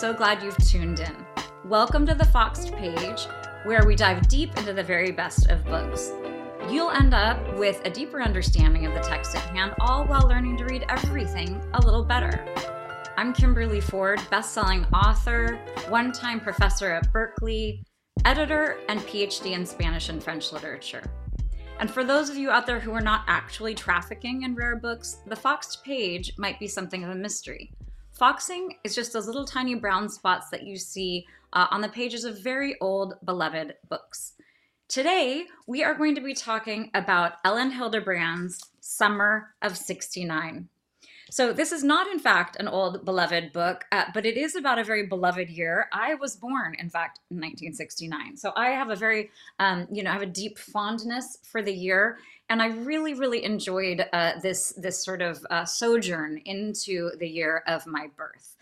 so glad you've tuned in. Welcome to the Foxed page, where we dive deep into the very best of books. You'll end up with a deeper understanding of the text at hand, all while learning to read everything a little better. I'm Kimberly Ford, best-selling author, one-time professor at Berkeley, editor, and PhD in Spanish and French literature. And for those of you out there who are not actually trafficking in rare books, the foxed page might be something of a mystery. Foxing is just those little tiny brown spots that you see uh, on the pages of very old, beloved books. Today, we are going to be talking about Elin Hilderbrand's Summer of 69. So this is not, in fact, an old beloved book, uh, but it is about a very beloved year. I was born, in fact, in 1969. So I have a very, um, you know, I have a deep fondness for the year. And I really, really enjoyed uh, this, this sort of uh, sojourn into the year of my birth.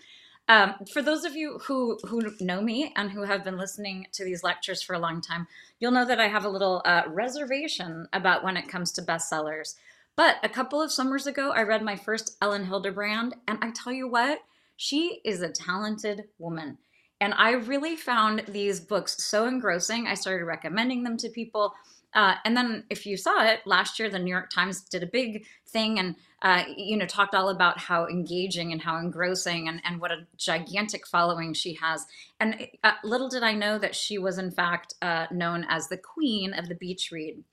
Um, for those of you who, who know me and who have been listening to these lectures for a long time, you'll know that I have a little uh, reservation about when it comes to bestsellers. But a couple of summers ago, I read my first Elin Hilderbrand, and I tell you what, she is a talented woman. And I really found these books so engrossing. I started recommending them to people. Uh, and then, if you saw it last year, the New York Times did a big thing and uh, you know talked all about how engaging and how engrossing and, and what a gigantic following she has. And uh, little did I know that she was in fact uh, known as the queen of the beach read.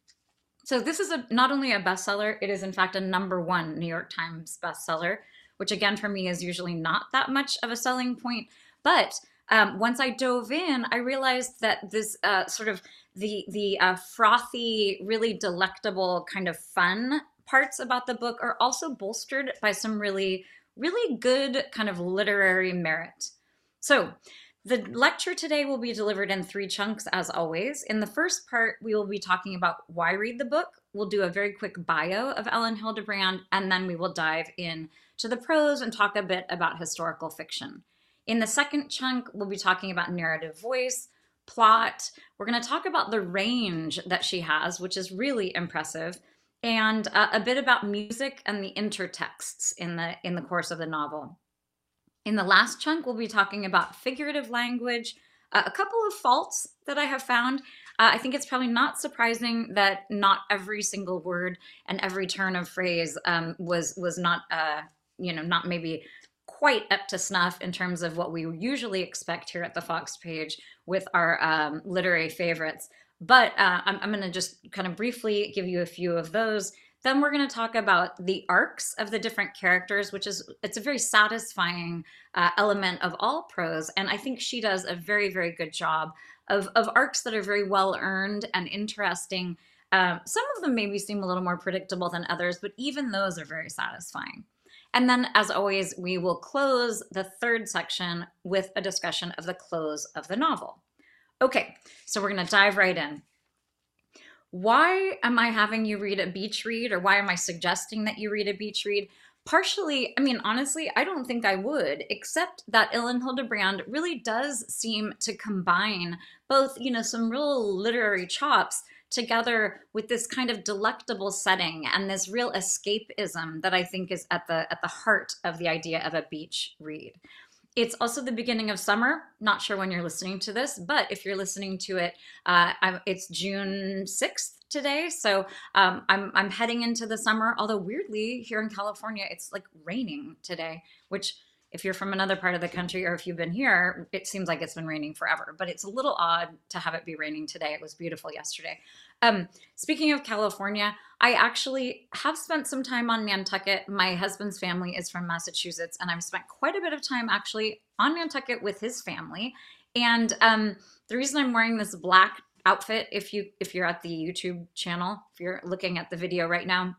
So this is a not only a bestseller, it is in fact a number one New York Times bestseller, which again for me is usually not that much of a selling point. But um, once I dove in, I realized that this uh, sort of the the uh, frothy, really delectable kind of fun parts about the book are also bolstered by some really really good kind of literary merit. So the lecture today will be delivered in three chunks, as always. In the first part, we will be talking about why read the book. We'll do a very quick bio of Elin Hilderbrand, and then we will dive in to the prose and talk a bit about historical fiction. In the second chunk, we'll be talking about narrative voice, plot. We're going to talk about the range that she has, which is really impressive, and uh, a bit about music and the intertexts in the in the course of the novel. In the last chunk, we'll be talking about figurative language, uh, a couple of faults that I have found. Uh, I think it's probably not surprising that not every single word and every turn of phrase um, was was not, uh, you know, not maybe quite up to snuff in terms of what we usually expect here at the Fox page with our um, literary favorites. But uh, I'm, I'm going to just kind of briefly give you a few of those then we're going to talk about the arcs of the different characters, which is it's a very satisfying uh, element of all prose, and I think she does a very very good job of of arcs that are very well earned and interesting. Um, some of them maybe seem a little more predictable than others, but even those are very satisfying. And then, as always, we will close the third section with a discussion of the close of the novel. Okay, so we're going to dive right in why am I having you read a beach read or why am I suggesting that you read a beach read? Partially, I mean, honestly, I don't think I would, except that Elin Hilderbrand really does seem to combine both, you know, some real literary chops together with this kind of delectable setting and this real escapism that I think is at the at the heart of the idea of a beach read. It's also the beginning of summer. Not sure when you're listening to this, but if you're listening to it, uh, it's June 6th today. So um, I'm, I'm heading into the summer. Although weirdly, here in California, it's like raining today, which if you're from another part of the country or if you've been here, it seems like it's been raining forever. But it's a little odd to have it be raining today. It was beautiful yesterday. Um, speaking of California, I actually have spent some time on Nantucket. My husband's family is from Massachusetts, and I've spent quite a bit of time actually on Nantucket with his family. And um, the reason I'm wearing this black outfit, if you if you're at the YouTube channel, if you're looking at the video right now,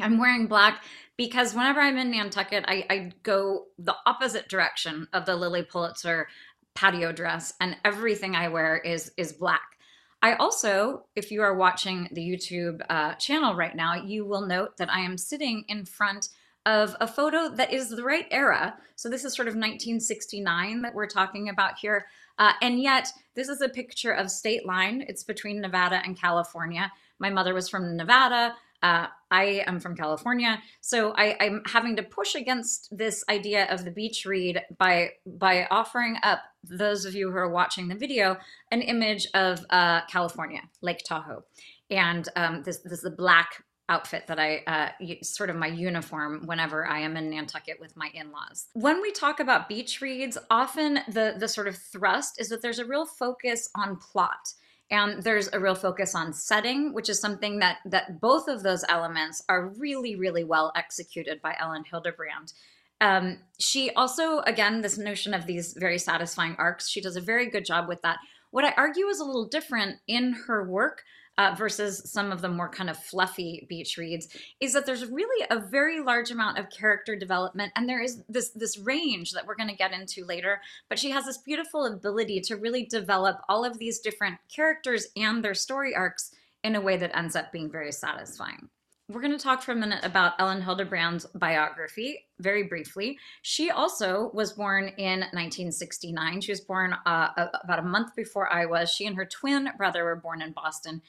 I'm wearing black because whenever I'm in Nantucket, I, I go the opposite direction of the Lilly Pulitzer patio dress, and everything I wear is is black. I also, if you are watching the YouTube uh, channel right now, you will note that I am sitting in front of a photo that is the right era. So this is sort of 1969 that we're talking about here. Uh, and yet, this is a picture of state line. It's between Nevada and California. My mother was from Nevada. Uh, I am from California, so I, am having to push against this idea of the beach read by by offering up those of you who are watching the video an image of uh, California, Lake Tahoe, and um, this this is the black outfit that I uh, sort of my uniform whenever I am in Nantucket with my in-laws. When we talk about beach reads, often the the sort of thrust is that there's a real focus on plot and there's a real focus on setting which is something that that both of those elements are really really well executed by Elin Hilderbrand Um, she also again this notion of these very satisfying arcs she does a very good job with that. What i argue is a little different in her work uh, versus some of the more kind of fluffy beach reads is that there's really a very large amount of character development and there is this this range that we're going to get into later but she has this beautiful ability to really develop all of these different characters and their story arcs in a way that ends up being very satisfying we're going to talk for a minute about Elin Hilderbrand's biography very briefly. She also was born in 1969. She was born uh, about a month before I was. She and her twin brother were born in Boston.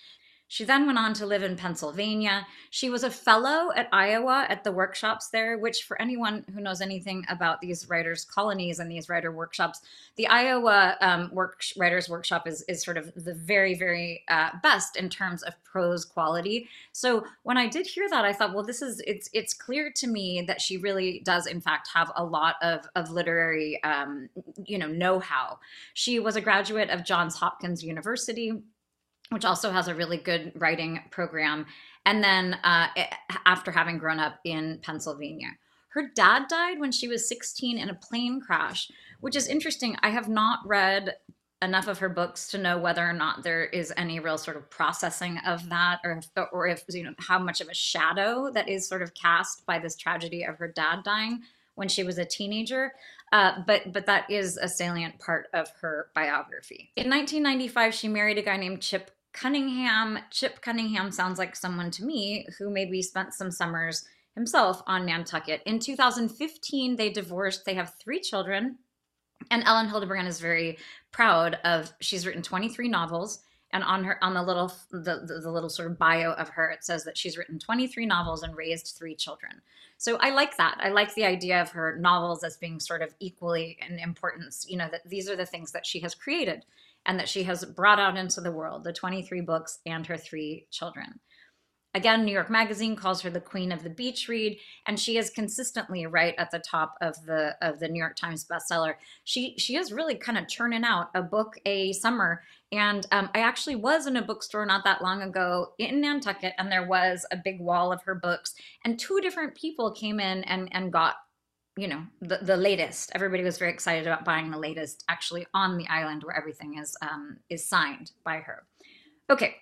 She then went on to live in Pennsylvania. She was a fellow at Iowa at the workshops there, which, for anyone who knows anything about these writers' colonies and these writer workshops, the Iowa um, work, Writers' Workshop is, is sort of the very, very uh, best in terms of prose quality. So when I did hear that, I thought, well, this is it's it's clear to me that she really does, in fact, have a lot of of literary, um, you know, know-how. She was a graduate of Johns Hopkins University which also has a really good writing program. And then uh, after having grown up in Pennsylvania, her dad died when she was 16 in a plane crash, which is interesting. I have not read enough of her books to know whether or not there is any real sort of processing of that or if, or if you know how much of a shadow that is sort of cast by this tragedy of her dad dying when she was a teenager uh, but but that is a salient part of her biography in 1995 she married a guy named chip Cunningham, Chip Cunningham sounds like someone to me who maybe spent some summers himself on Nantucket. In 2015, they divorced. They have three children. And Elin Hilderbrand is very proud of, she's written 23 novels. And on her, on the little, the, the, the little sort of bio of her, it says that she's written 23 novels and raised three children. So I like that. I like the idea of her novels as being sort of equally in importance. You know, that these are the things that she has created and that she has brought out into the world the 23 books and her three children. Again, New York Magazine calls her the queen of the beach read, and she is consistently right at the top of the of the New York Times bestseller. She she is really kind of churning out a book a summer. And um, I actually was in a bookstore not that long ago in Nantucket, and there was a big wall of her books, and two different people came in and and got you know the, the latest. Everybody was very excited about buying the latest actually on the island where everything is um, is signed by her. Okay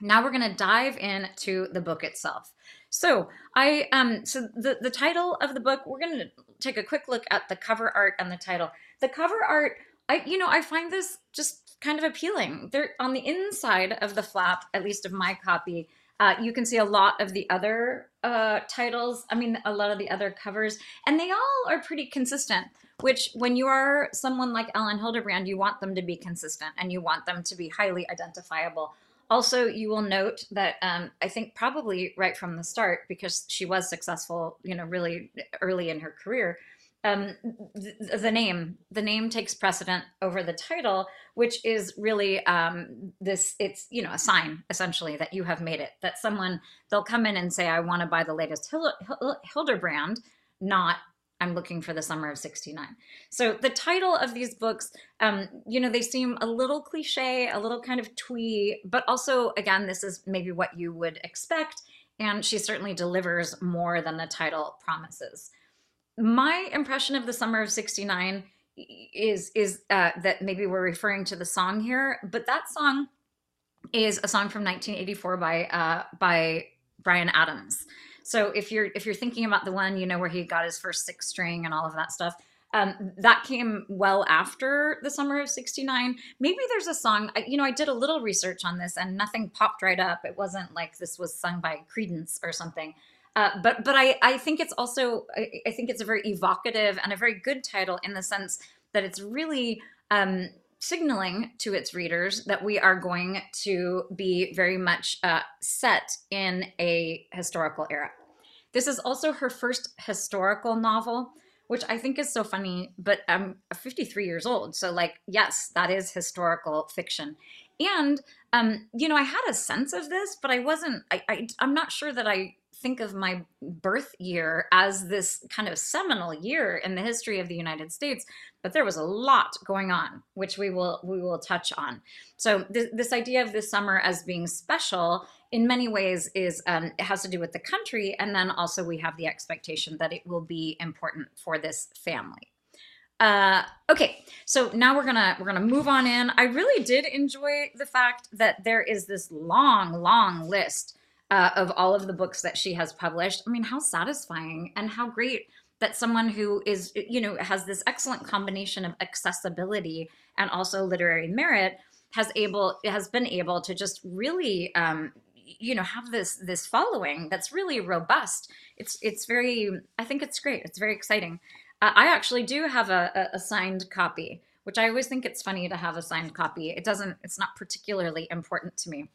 now we're going to dive into the book itself. So i um so the the title of the book we're going to take a quick look at the cover art and the title. The cover art i you know i find this just kind of appealing. They're on the inside of the flap at least of my copy uh, you can see a lot of the other uh, titles, I mean, a lot of the other covers, and they all are pretty consistent. Which, when you are someone like Elin Hilderbrand, you want them to be consistent and you want them to be highly identifiable. Also, you will note that um, I think probably right from the start, because she was successful, you know, really early in her career, um, the, the, name the name takes precedent over the title which is really um, this it's you know a sign essentially that you have made it that someone they'll come in and say i want to buy the latest Hilderbrand," not i'm looking for the summer of 69 so the title of these books um, you know they seem a little cliche a little kind of twee but also again this is maybe what you would expect and she certainly delivers more than the title promises my impression of the summer of 69 is is uh, that maybe we're referring to the song here but that song is a song from 1984 by uh, by bryan adams. So if you're if you're thinking about the one you know where he got his first six string and all of that stuff um, that came well after the summer of 69 maybe there's a song you know i did a little research on this and nothing popped right up. It wasn't like this was sung by Creedence or something uh, but but I, I think it's also I, I, think it's a very evocative and a very good title in the sense that it's really um, signaling to its readers that we are going to be very much uh, set in a historical era. This is also her first historical novel, which I think is so funny, but I'm 53 years old. So, like, yes, that is historical fiction. And, um, you know, I had a sense of this, but I wasn't, I, I, I'm not sure that I think of my birth year as this kind of seminal year in the history of the United States, but there was a lot going on, which we will we will touch on. So th- this idea of this summer as being special in many ways is um, it has to do with the country, and then also we have the expectation that it will be important for this family. Uh, okay, so now we're gonna we're gonna move on in. I really did enjoy the fact that there is this long, long list uh, of all of the books that she has published. I mean, how satisfying and how great that someone who is, you know, has this excellent combination of accessibility and also literary merit has able has been able to just really um, you know have this this following that's really robust. It's it's very i think it's great. It's very exciting. Uh, i actually do have a, a, signed copy which i always think it's funny to have a signed copy. It doesn't it's not particularly important to me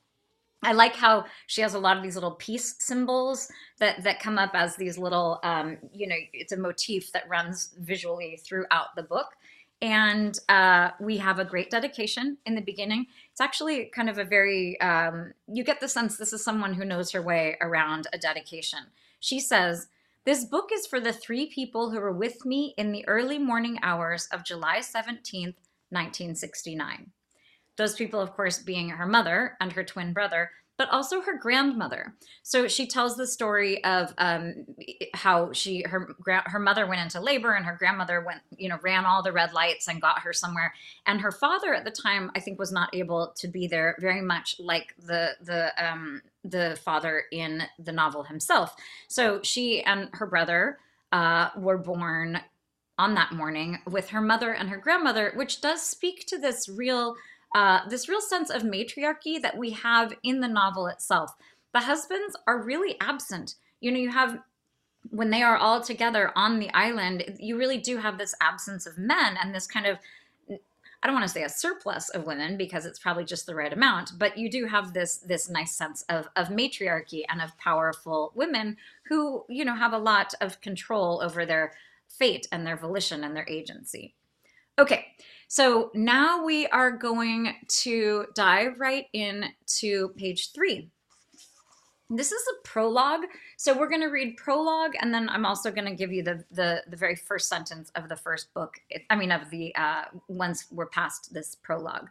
I like how she has a lot of these little peace symbols that that come up as these little, um, you know, it's a motif that runs visually throughout the book. And uh, we have a great dedication in the beginning. It's actually kind of a very, um, you get the sense this is someone who knows her way around a dedication. She says, This book is for the three people who were with me in the early morning hours of July 17th, 1969. Those people, of course, being her mother and her twin brother, but also her grandmother. So she tells the story of um, how she her her mother went into labor and her grandmother went you know ran all the red lights and got her somewhere. And her father at the time I think was not able to be there, very much like the the um, the father in the novel himself. So she and her brother uh, were born on that morning with her mother and her grandmother, which does speak to this real uh, this real sense of matriarchy that we have in the novel itself. The husbands are really absent. You know, you have when they are all together on the island, you really do have this absence of men and this kind of I don't want to say a surplus of women because it's probably just the right amount, but you do have this this nice sense of of matriarchy and of powerful women who, you know, have a lot of control over their fate and their volition and their agency. Okay, so now we are going to dive right into page three. This is a prologue. So we're going to read prologue, and then I'm also going to give you the, the, the very first sentence of the first book. I mean, of the uh, once we're past this prologue.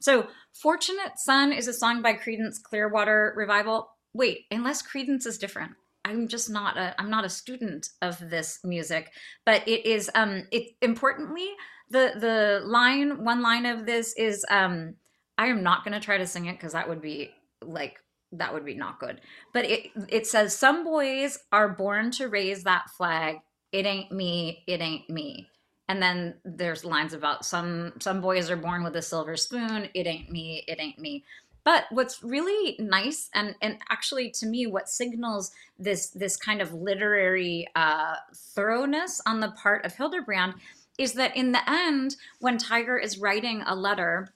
So, Fortunate Son is a song by Creedence Clearwater Revival. Wait, unless Creedence is different. I'm just not a I'm not a student of this music, but it is um it importantly the the line one line of this is um I am not going to try to sing it because that would be like that would be not good. But it it says some boys are born to raise that flag. It ain't me. It ain't me. And then there's lines about some some boys are born with a silver spoon. It ain't me. It ain't me. But what's really nice and and actually to me what signals this this kind of literary uh, thoroughness on the part of Hilderbrand is that in the end, when Tiger is writing a letter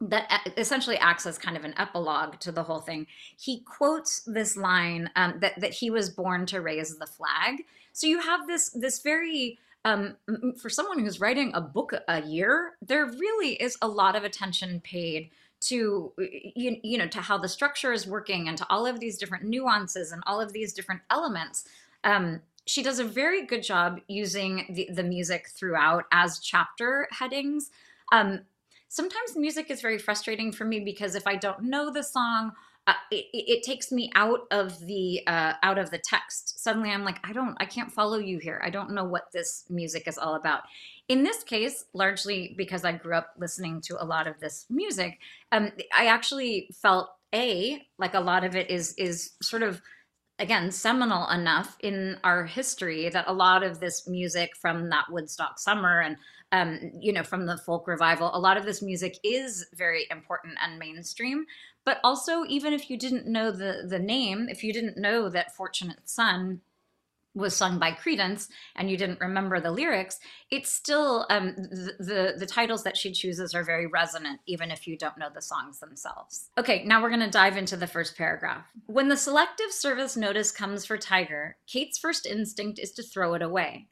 that essentially acts as kind of an epilogue to the whole thing, he quotes this line um, that that he was born to raise the flag. So you have this this very um, for someone who's writing a book a year, there really is a lot of attention paid to you, you know to how the structure is working and to all of these different nuances and all of these different elements um, she does a very good job using the, the music throughout as chapter headings. Um, sometimes music is very frustrating for me because if I don't know the song, uh, it, it, takes me out of the uh, out of the text. Suddenly, I'm like, I don't, I can't follow you here. I don't know what this music is all about. In this case, largely because I grew up listening to a lot of this music, um, I actually felt a like a lot of it is is sort of again seminal enough in our history that a lot of this music from that Woodstock summer and um, you know from the folk revival, a lot of this music is very important and mainstream. But also, even if you didn't know the the name, if you didn't know that Fortunate Son was sung by Creedence and you didn't remember the lyrics, it's still um, the, the, the titles that she chooses are very resonant, even if you don't know the songs themselves. Okay, now we're going to dive into the first paragraph. When the Selective Service notice comes for Tiger, Kate's first instinct is to throw it away.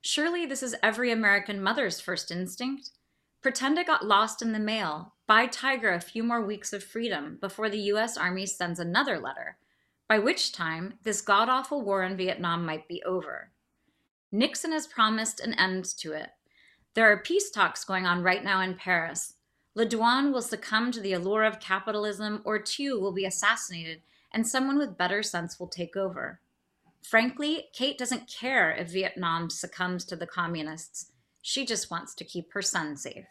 Surely this is every American mother's first instinct. Pretend it got lost in the mail. Buy Tiger a few more weeks of freedom before the U.S. Army sends another letter by which time this god awful war in Vietnam might be over. Nixon has promised an end to it. There are peace talks going on right now in Paris. Le Duan will succumb to the allure of capitalism, or Thieu will be assassinated, and someone with better sense will take over. Frankly, Kate doesn't care if Vietnam succumbs to the communists. She just wants to keep her son safe.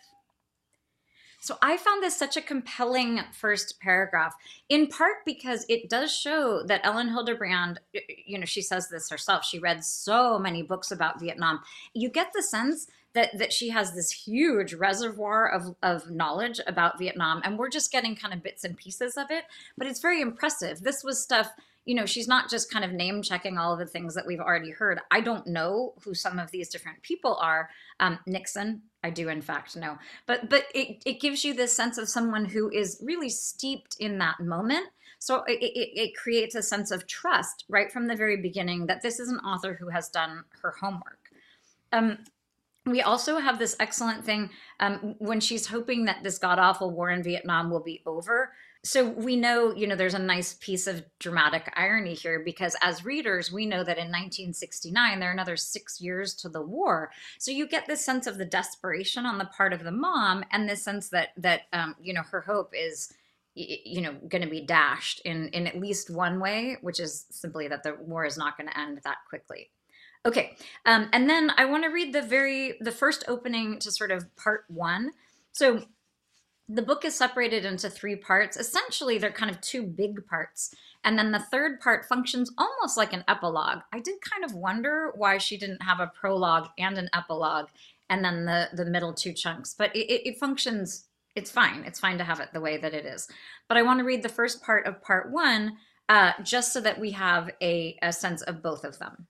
So I found this such a compelling first paragraph, in part because it does show that Elin Hilderbrand, you know, she says this herself. She read so many books about Vietnam. You get the sense that that she has this huge reservoir of, of knowledge about Vietnam, and we're just getting kind of bits and pieces of it. But it's very impressive. This was stuff you know, she's not just kind of name checking all of the things that we've already heard. I don't know who some of these different people are. Um, Nixon, I do in fact know, but but it, it gives you this sense of someone who is really steeped in that moment. So it, it, it creates a sense of trust right from the very beginning that this is an author who has done her homework. Um, we also have this excellent thing um, when she's hoping that this god awful war in Vietnam will be over so we know, you know, there's a nice piece of dramatic irony here because as readers, we know that in 1969, there are another six years to the war. So you get this sense of the desperation on the part of the mom and this sense that, that um, you know, her hope is, you know, going to be dashed in, in at least one way, which is simply that the war is not going to end that quickly. Okay, um, and then I want to read the very, the first opening to sort of part one. So the book is separated into three parts. Essentially, they're kind of two big parts. And then the third part functions almost like an epilogue. I did kind of wonder why she didn't have a prologue and an epilogue and then the, the middle two chunks. But it, it, functions, it's fine. It's fine to have it the way that it is. But I want to read the first part of part one uh, just so that we have a, a sense of both of them,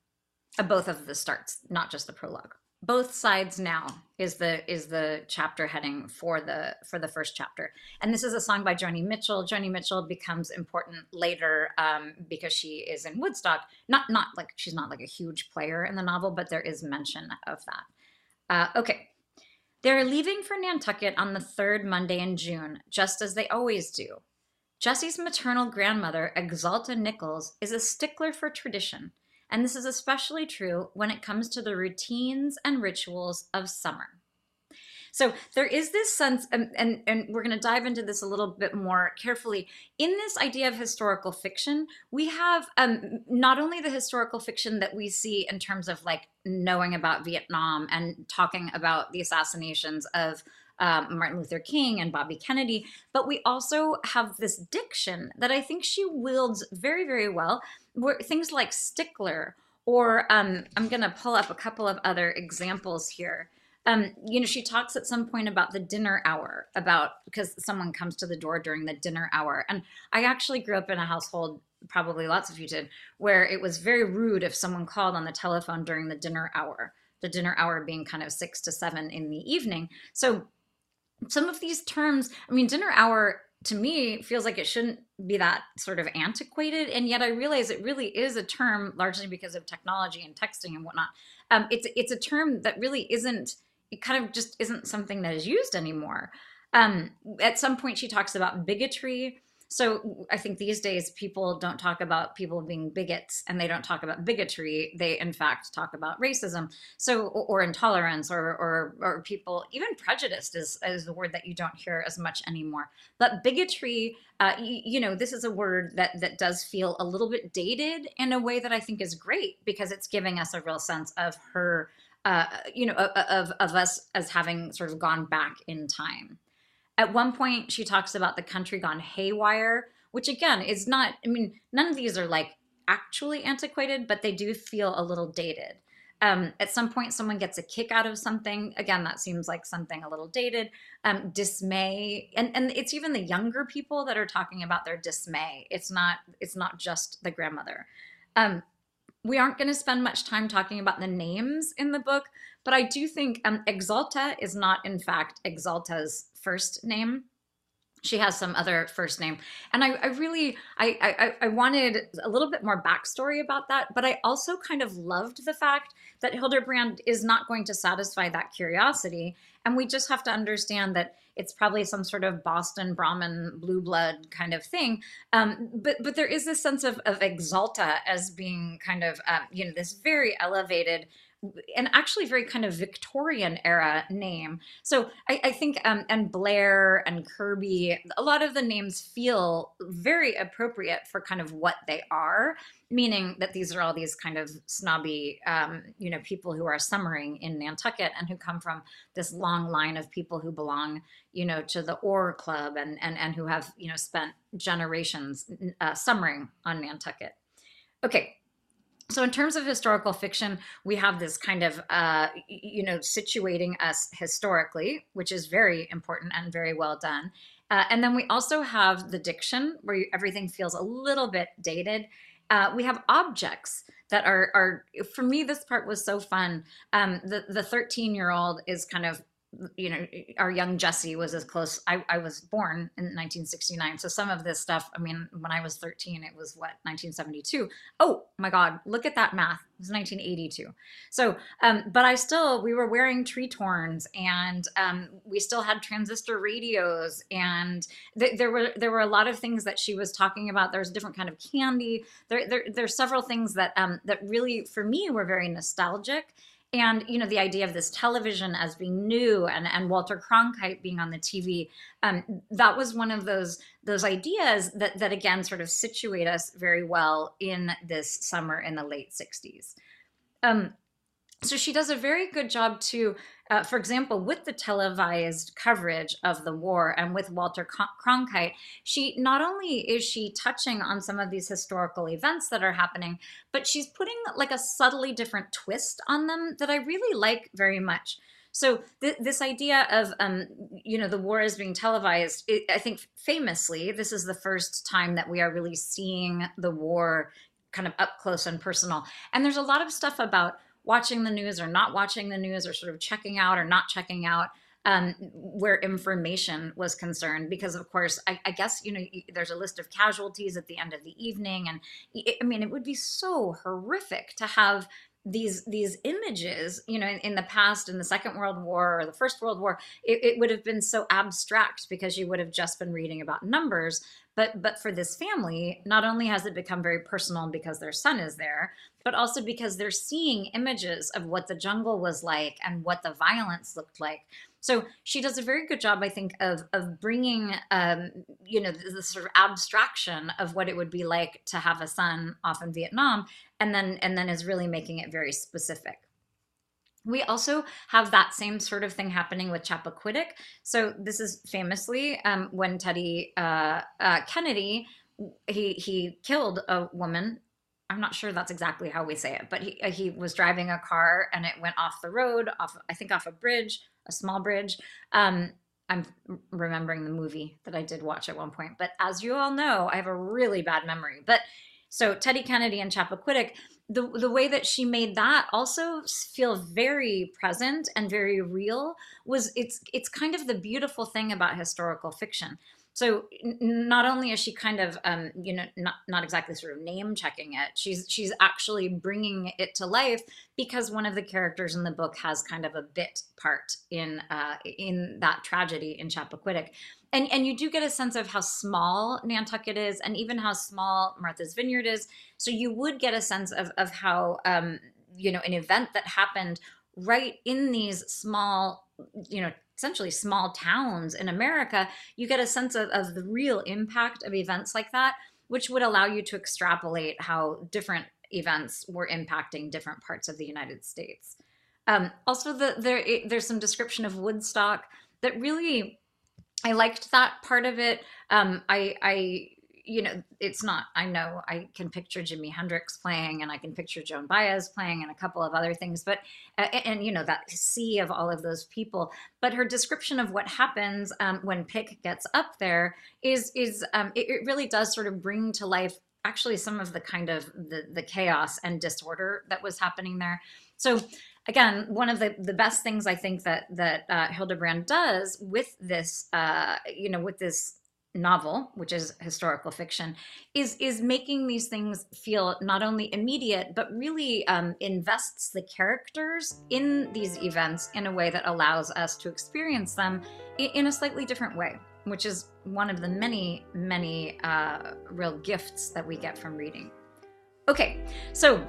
of both of the starts, not just the prologue both sides now is the is the chapter heading for the for the first chapter. And this is a song by joni mitchell. Joni mitchell becomes important later um, because she is in woodstock. Not not like she's not like a huge player in the novel but there is mention of that. Uh, okay. They're leaving for nantucket on the third monday in june just as they always do. Jessie's maternal grandmother exalta nichols is a stickler for tradition and this is especially true when it comes to the routines and rituals of summer. So there is this sense, and, and, and we're going to dive into this a little bit more carefully. In this idea of historical fiction, we have um, not only the historical fiction that we see in terms of like knowing about Vietnam and talking about the assassinations of um, Martin Luther King and Bobby Kennedy, but we also have this diction that I think she wields very, very well things like stickler or um, i'm going to pull up a couple of other examples here. Um, you know she talks at some point about the dinner hour about because someone comes to the door during the dinner hour. And i actually grew up in a household probably lots of you did where it was very rude if someone called on the telephone during the dinner hour the dinner hour being kind of six to seven in the evening. So some of these terms i mean dinner hour to me feels like it shouldn't be that sort of antiquated and yet i realize it really is a term largely because of technology and texting and whatnot. Um, it's it's a term that really isn't it kind of just isn't something that is used anymore. Um, at some point she talks about bigotry so I think these days people don't talk about people being bigots and they don't talk about bigotry. They in fact talk about racism. So or, intolerance or, or or people even prejudiced is is the word that you don't hear as much anymore. But bigotry, uh, you, you know, this is a word that that does feel a little bit dated in a way that I think is great because it's giving us a real sense of her. Uh, you know, of, of us as having sort of gone back in time. At one point, she talks about the country gone haywire, which again is not, I mean, none of these are like actually antiquated, but they do feel a little dated. Um, at some point, someone gets a kick out of something. Again, that seems like something a little dated. Um, dismay, and and it's even the younger people that are talking about their dismay. It's not it's not just the grandmother. Um, we aren't going to spend much time talking about the names in the book, but I do think um, Exalta is not, in fact, Exalta's first name. She has some other first name, and I, I really, I, I, I wanted a little bit more backstory about that. But I also kind of loved the fact that Hilderbrand is not going to satisfy that curiosity, and we just have to understand that it's probably some sort of Boston Brahmin blue blood kind of thing. Um, but but there is this sense of of Exalta as being kind of um, you know this very elevated and actually very kind of Victorian era name. So I, I think, um, and Blair and Kirby, a lot of the names feel very appropriate for kind of what they are, meaning that these are all these kind of snobby, um, you know, people who are summering in Nantucket and who come from this long line of people who belong, you know, to the Oar Club and and and who have, you know, spent generations uh, summering on Nantucket. Okay, so in terms of historical fiction we have this kind of uh, you know situating us historically which is very important and very well done. Uh, and then we also have the diction where you, everything feels a little bit dated. Uh, we have objects that are are for me this part was so fun. Um, the the 13 year old is kind of you know, our young Jesse was as close. I, I was born in 1969. So some of this stuff, I mean, when I was 13, it was what, 1972. Oh my God, look at that math. It was 1982. So, um, but I still, we were wearing Tretorns and um, we still had transistor radios. And th- there were, there were a lot of things that she was talking about. There's a different kind of candy. There, there, there's several things that, um, that really, for me, were very nostalgic and you know the idea of this television as being new and and Walter Cronkite being on the TV um, that was one of those those ideas that that again sort of situate us very well in this summer in the late 60s um, so she does a very good job to uh, for example, with the televised coverage of the war and with Walter Cronkite, she not only is she touching on some of these historical events that are happening, but she's putting like a subtly different twist on them that I really like very much. So th- this idea of um, you know the war is being televised, it, I think famously, this is the first time that we are really seeing the war kind of up close and personal. And there's a lot of stuff about watching the news or not watching the news or sort of checking out or not checking out um, where information was concerned. Because of course I, I, guess you know there's a list of casualties at the end of the evening. And it, i mean it would be so horrific to have these these images you know in, in, the past in the second world war or the first world war it, it would have been so abstract because you would have just been reading about numbers but but for this family not only has it become very personal because their son is there but also because they're seeing images of what the jungle was like and what the violence looked like. So she does a very good job, I think, of of bringing, um, you know, the, the sort of abstraction of what it would be like to have a son off in Vietnam, and then and then is really making it very specific. We also have that same sort of thing happening with Chappaquiddick. So this is famously um, when Teddy uh, uh, Kennedy he he killed a woman I'm not sure that's exactly how we say it, but he he was driving a car and it went off the road, off I think off a bridge, a small bridge. Um, I'm remembering the movie that I did watch at one point, but as you all know, I have a really bad memory. But so Teddy Kennedy and Chappaquiddick, the the way that she made that also feel very present and very real was it's it's kind of the beautiful thing about historical fiction so not only is she kind of um, you know not not exactly sort of name checking it she's she's actually bringing it to life because one of the characters in the book has kind of a bit part in uh, in that tragedy in Chappaquiddick. And and you do get a sense of how small Nantucket is and even how small Martha's Vineyard is. So you would get a sense of of how um, you know an event that happened right in these small you know essentially small towns in America, you get a sense of, of the real impact of events like that, which would allow you to extrapolate how different events were impacting different parts of the United States. Um, also, the, there there's some description of Woodstock that really I liked that part of it. Um, I, I you know, it's not, I know I can picture Jimi Hendrix playing and I can picture Joan Baez playing and a couple of other things, but, uh, and, you know, that sea of all of those people. But her description of what happens um, when Pick gets up there is, is um, it, it really does sort of bring to life actually some of the kind of the, the chaos and disorder that was happening there. So again, one of the, the best things I think that that uh, Hilderbrand does with this, uh, you know, with this novel, which is historical fiction, is is making these things feel not only immediate but really um, invests the characters in these events in a way that allows us to experience them in, a slightly different way, which is one of the many many uh, real gifts that we get from reading. Okay, so.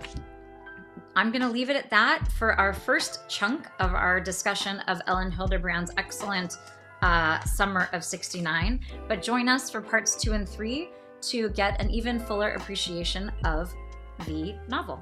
I'm going to leave it at that for our first chunk of our discussion of Elin Hilderbrand's excellent uh, summer of 69. But join us for parts two and three to get an even fuller appreciation of the novel.